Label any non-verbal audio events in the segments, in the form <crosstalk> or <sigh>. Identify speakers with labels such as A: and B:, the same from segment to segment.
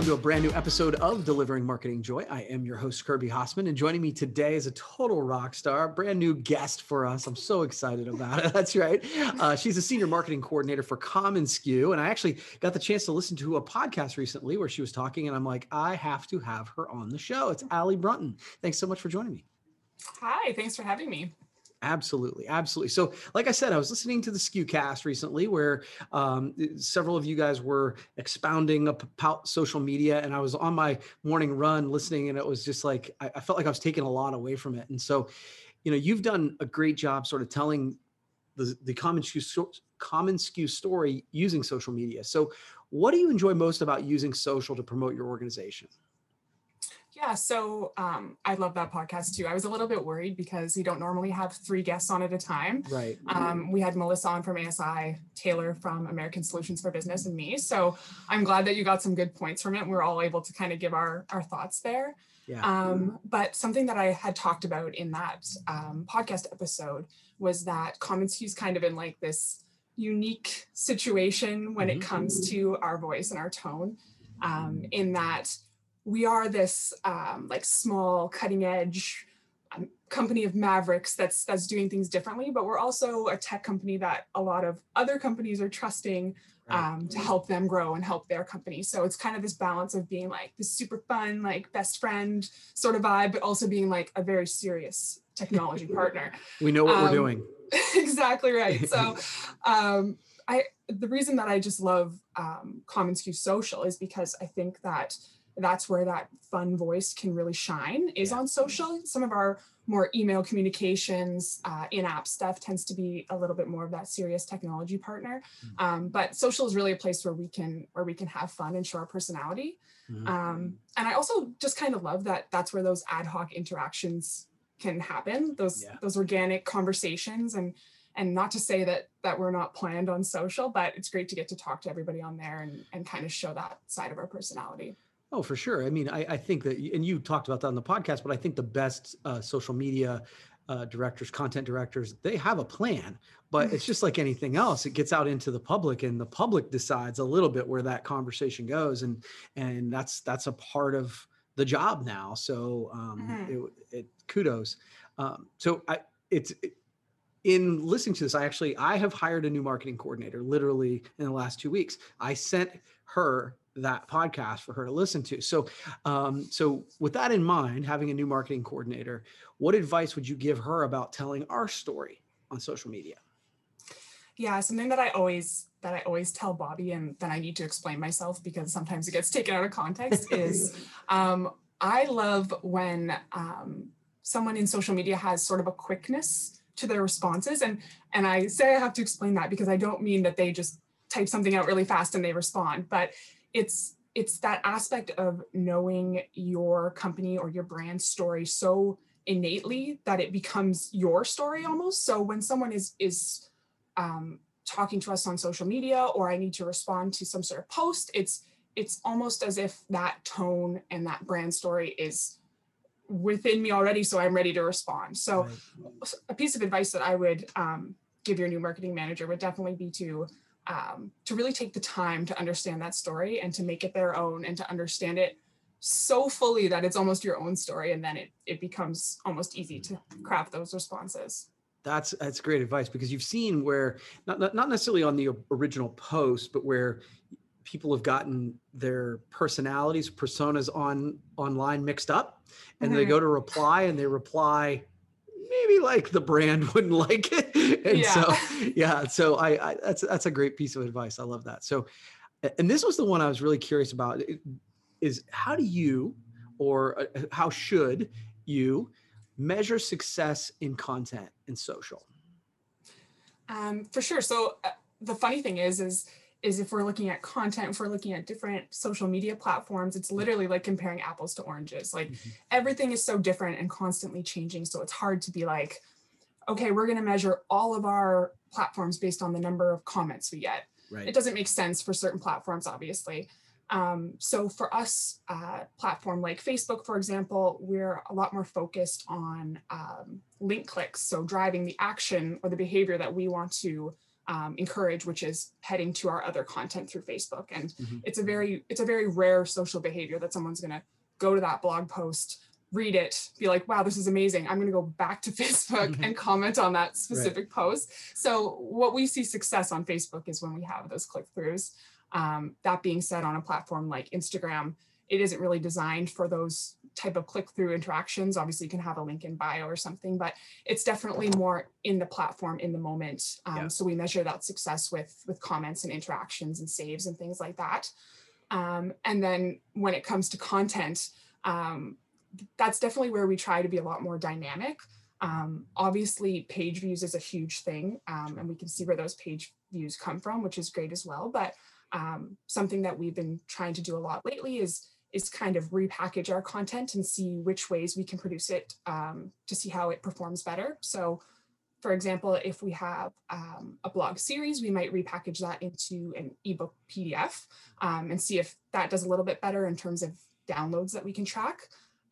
A: welcome to a brand new episode of Delivering Marketing Joy. I am your host, Kirby Hasseman, and joining me today is a total rock star, brand new guest for us. I'm so excited about it. <laughs> That's right. Uh, she's a senior marketing coordinator for commonsku. and I actually got the chance to listen to a podcast recently where she was talking, and I'm like, I have to have her on the show. It's Ali Brunton. Thanks so much for joining me.
B: Hi, thanks for having me.
A: Absolutely, absolutely. So, like I said, I was listening to the SKU cast recently, where um, several of you guys were expounding about social media, and I was on my morning run listening, and it was just like I, I felt like I was taking a lot away from it. And so, you know, you've done a great job, sort of telling the the commonsku common SKU story using social media. So, what do you enjoy most about using social to promote your organization?
B: Yeah, so um, I love that podcast too. I was a little bit worried because we don't normally have three guests on at a time.
A: Right.
B: Um, we had Melissa on from ASI, Taylor from American Solutions for Business, and me. So I'm glad that you got some good points from it. We're all able to kind of give our our thoughts there.
A: Yeah.
B: Um, but something that I had talked about in that um, podcast episode was that commonsku is kind of in like this unique situation when
A: Mhm.
B: it comes to our voice and our tone. Um, in that we are this um, like small cutting edge um, company of mavericks that's that's doing things differently but we're also a tech company that a lot of other companies are trusting um, to help them grow and help their company so it's kind of this balance of being like this super fun like best friend sort of vibe but also being like a very serious technology <laughs> partner
A: we know what
B: um,
A: we're doing. <laughs>
B: exactly right. So, <laughs> um, I the reason that I just love um, commonsku social is because I think that that's where that fun voice can really shine is
A: Yeah.
B: on social. Some of our more email communications, uh, in-app stuff tends to be a little bit more of that serious technology partner.
A: Mm.
B: Um, but social is really a place where we can where we can have fun and show our personality.
A: Mhm.
B: Um, and I also just kind of love that that's where those ad hoc interactions can happen, those
A: Yeah.
B: those organic conversations and and not to say that that we're not planned on social, but it's great to get to talk to everybody on there and, and kind of show that side of our personality.
A: Oh, for sure. I mean, I, I think that, and you talked about that on the podcast, but I think the best uh, social media uh, directors, content directors, they have a plan, but it's just like anything else. It gets out into the public, and the public decides a little bit where that conversation goes, and and that's that's a part of the job now. So um,
B: Mhm.
A: it, it kudos. Um, so I, it's it, in listening to this, I actually I have hired a new marketing coordinator literally in the last two weeks. I sent her that podcast for her to listen to. So um, so with that in mind, having a new marketing coordinator, what advice would you give her about telling our story on social media?
B: Yeah, something that I always that I always tell Bobby and then I need to explain myself because sometimes it gets taken out of context <laughs> is um, I love when um, someone in social media has sort of a quickness to their responses and and I say I have to explain that because I don't mean that they just type something out really fast and they respond, but it's it's that aspect of knowing your company or your brand story so innately that it becomes your story almost. So when someone is is um, talking to us on social media or I need to respond to some sort of post, it's it's almost as if that tone and that brand story is within me already, so I'm ready to respond. So
A: Right.
B: a piece of advice that I would um, give your new marketing manager would definitely be to um, to really take the time to understand that story and to make it their own and to understand it so fully that it's almost your own story and then it it becomes almost easy to craft those responses.
A: That's that's great advice because you've seen where not not, not necessarily on the original post, but where people have gotten their personalities, personas on online mixed up, and they
B: Mhm.
A: go to reply and they reply maybe like the brand <laughs> wouldn't like it, and so <laughs> yeah, so I, I that's that's a great piece of advice. I love that. So, and this was the one I was really curious about is how do you or uh, how should you measure success in content and social?
B: Um, for sure. So uh, the funny thing is, is is if we're looking at content, if we're looking at different social media platforms, it's literally like comparing apples to oranges. Like
A: Mhm.
B: everything is so different and constantly changing. So it's hard to be like, okay, we're going to measure all of our platforms based on the number of comments we get. It doesn't make sense for certain platforms, obviously. Um, so for us, uh, platform like Facebook, for example, we're a lot more focused on um, link clicks. So driving the action or the behavior that we want to um, encourage, which is heading to our other content through Facebook. And
A: Mhm.
B: it's a very it's a very rare social behavior that someone's going to go to that blog post, read it, be like, "Wow, this is amazing." I'm going to go back to <laughs> Facebook
A: Mhm.
B: and comment on that specific post. So what we see success on Facebook is when we have those click throughs. Um, that being said, on a platform like Instagram, it isn't really designed for those type of click through interactions. Obviously, you can have a link in bio or something, but it's definitely more in the platform in the moment. Um,
A: Yeah.
B: So we measure that success with with comments and interactions and saves and things like that. Um, and then when it comes to content, um, that's definitely where we try to be a lot more dynamic. Um, obviously, page views is a huge thing, um, and we can see where those page views come from, which is great as well. But um, something that we've been trying to do a lot lately is is kind of repackage our content and see which ways we can produce it um, to see how it performs better. So, for example, if we have um, a blog series, we might repackage that into an ebook PDF um, and see if that does a little bit better in terms of downloads that we can track.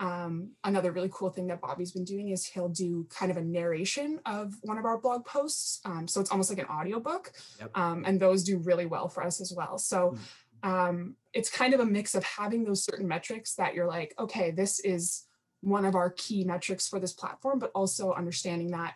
B: Um, another really cool thing that Bobby's been doing is he'll do kind of a narration of one of our blog posts. Um, so it's almost like an audiobook.
A: Yep.
B: Um, and those do really well for us as well. So um, it's kind of a mix of having those certain metrics that you're like, okay, this is one of our key metrics for this platform, but also understanding that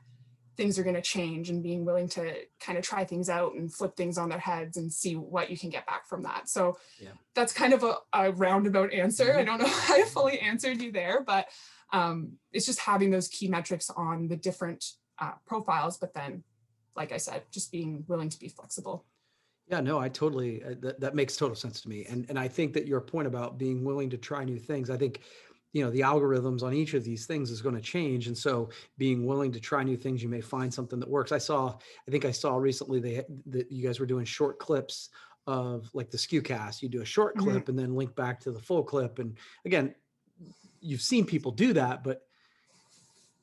B: things are going to change and being willing to kind of try things out and flip things on their heads and see what you can get back from that. So
A: Yeah.
B: that's kind of a, a roundabout answer. I
A: Mhm.
B: don't know <laughs> if I fully answered you there, but um, it's just having those key metrics on the different uh, profiles, but then, like I said, just being willing to be flexible.
A: Yeah, no, I totally uh, that, that makes total sense to me. And and I think that your point about being willing to try new things, I think you know the algorithms on each of these things is going to change and so being willing to try new things you may find something that works i saw i think i saw recently they that you guys were doing short clips of like the SKU cast you do a short
B: Mhm.
A: clip and then link back to the full clip and again you've seen people do that but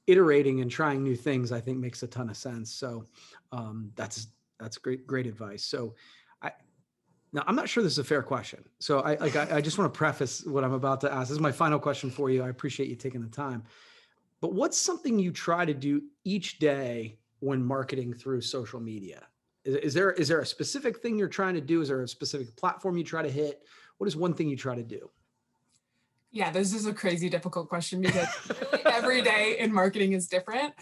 A: iterating and trying new things i think makes a ton of sense so um, that's that's great great advice. So i now i'm not sure this is a fair question. So i like i, I just want to preface what i'm about to ask. This is my final question for you. I appreciate you taking the time. But what's something you try to do each day when marketing through social media? Is, is there is there a specific thing you're trying to do? Is there a specific platform you try to hit? What is one thing you try to do
B: Yeah, this is a crazy difficult question because really every <laughs> day in marketing is different.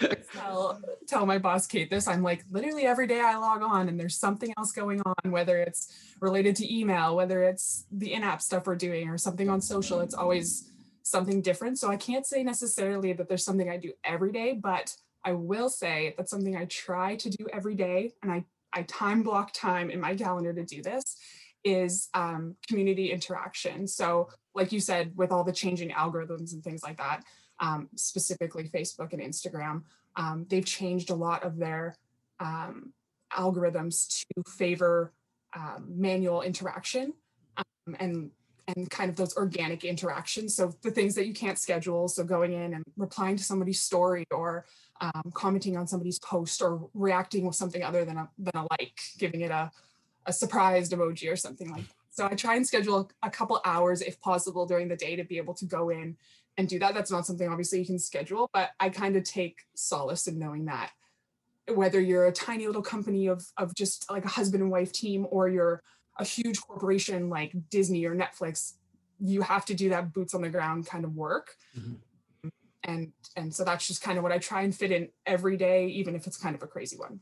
B: I tell, tell my boss Kate this. I'm like, literally every day I log on and there's something else going on, whether it's related to email, whether it's the in-app stuff we're doing or something on social. It's always something different. So I can't say necessarily that there's something I do every day, but I will say that's something I try to do every day. And I, I time block time in my calendar to do this is um, community interaction. So like you said, with all the changing algorithms and things like that, um, specifically Facebook and Instagram, um, they've changed a lot of their um, algorithms to favor um, manual interaction um, and and kind of those organic interactions. So the things that you can't schedule. So going in and replying to somebody's story or commenting on somebody's post or reacting with something other than a than a like, giving it a a surprised emoji or something like that. So I try and schedule a couple hours if possible during the day to be able to go in and do that. That's not something obviously you can schedule, but I kind of take solace in knowing that whether you're a tiny little company of of just like a husband and wife team or you're a huge corporation like Disney or Netflix, you have to do that boots on the ground kind of work.
A: Mhm.
B: And and so that's just kind of what I try and fit in every day, even if it's kind of a crazy one.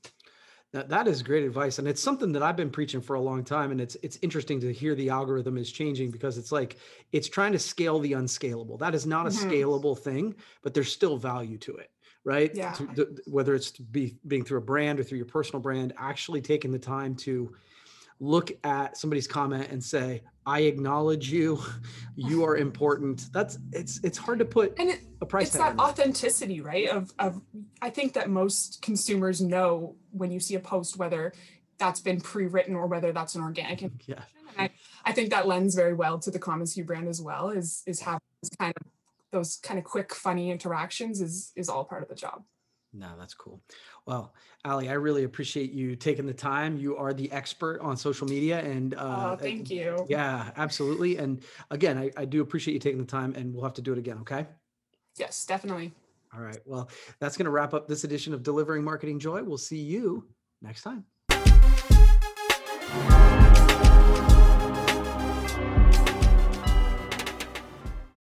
A: Now, that is great advice, and it's something that I've been preaching for a long time. And it's it's interesting to hear the algorithm is changing because it's like it's trying to scale the unscalable. That is not a
B: Mhm.
A: scalable thing, but there's still value to it, right?
B: Yeah.
A: To- the- whether it's to be being through a brand or through your personal brand, actually taking the time to look at somebody's comment and say, "I acknowledge you. <laughs> You are important." That's it's it's hard to put
B: And it,
A: a price
B: it's
A: tag
B: that authenticity right of of i think that most consumers know when you see a post whether that's been pre-written or whether that's an organic. <laughs>
A: Yeah.
B: and I, I think that lends very well to the commonsku brand as well is is having this kind of those kind of quick funny interactions is is all part of the job
A: No, that's cool. Well, Ali, I really appreciate you taking the time. You are the expert on social media, and uh,
B: oh thank you
A: Yeah, absolutely. And again, I, I do appreciate you taking the time, and we'll have to do it again. Okay.
B: yes definitely
A: All right. Well, that's going to wrap up this edition of Delivering Marketing Joy. We'll see you next time.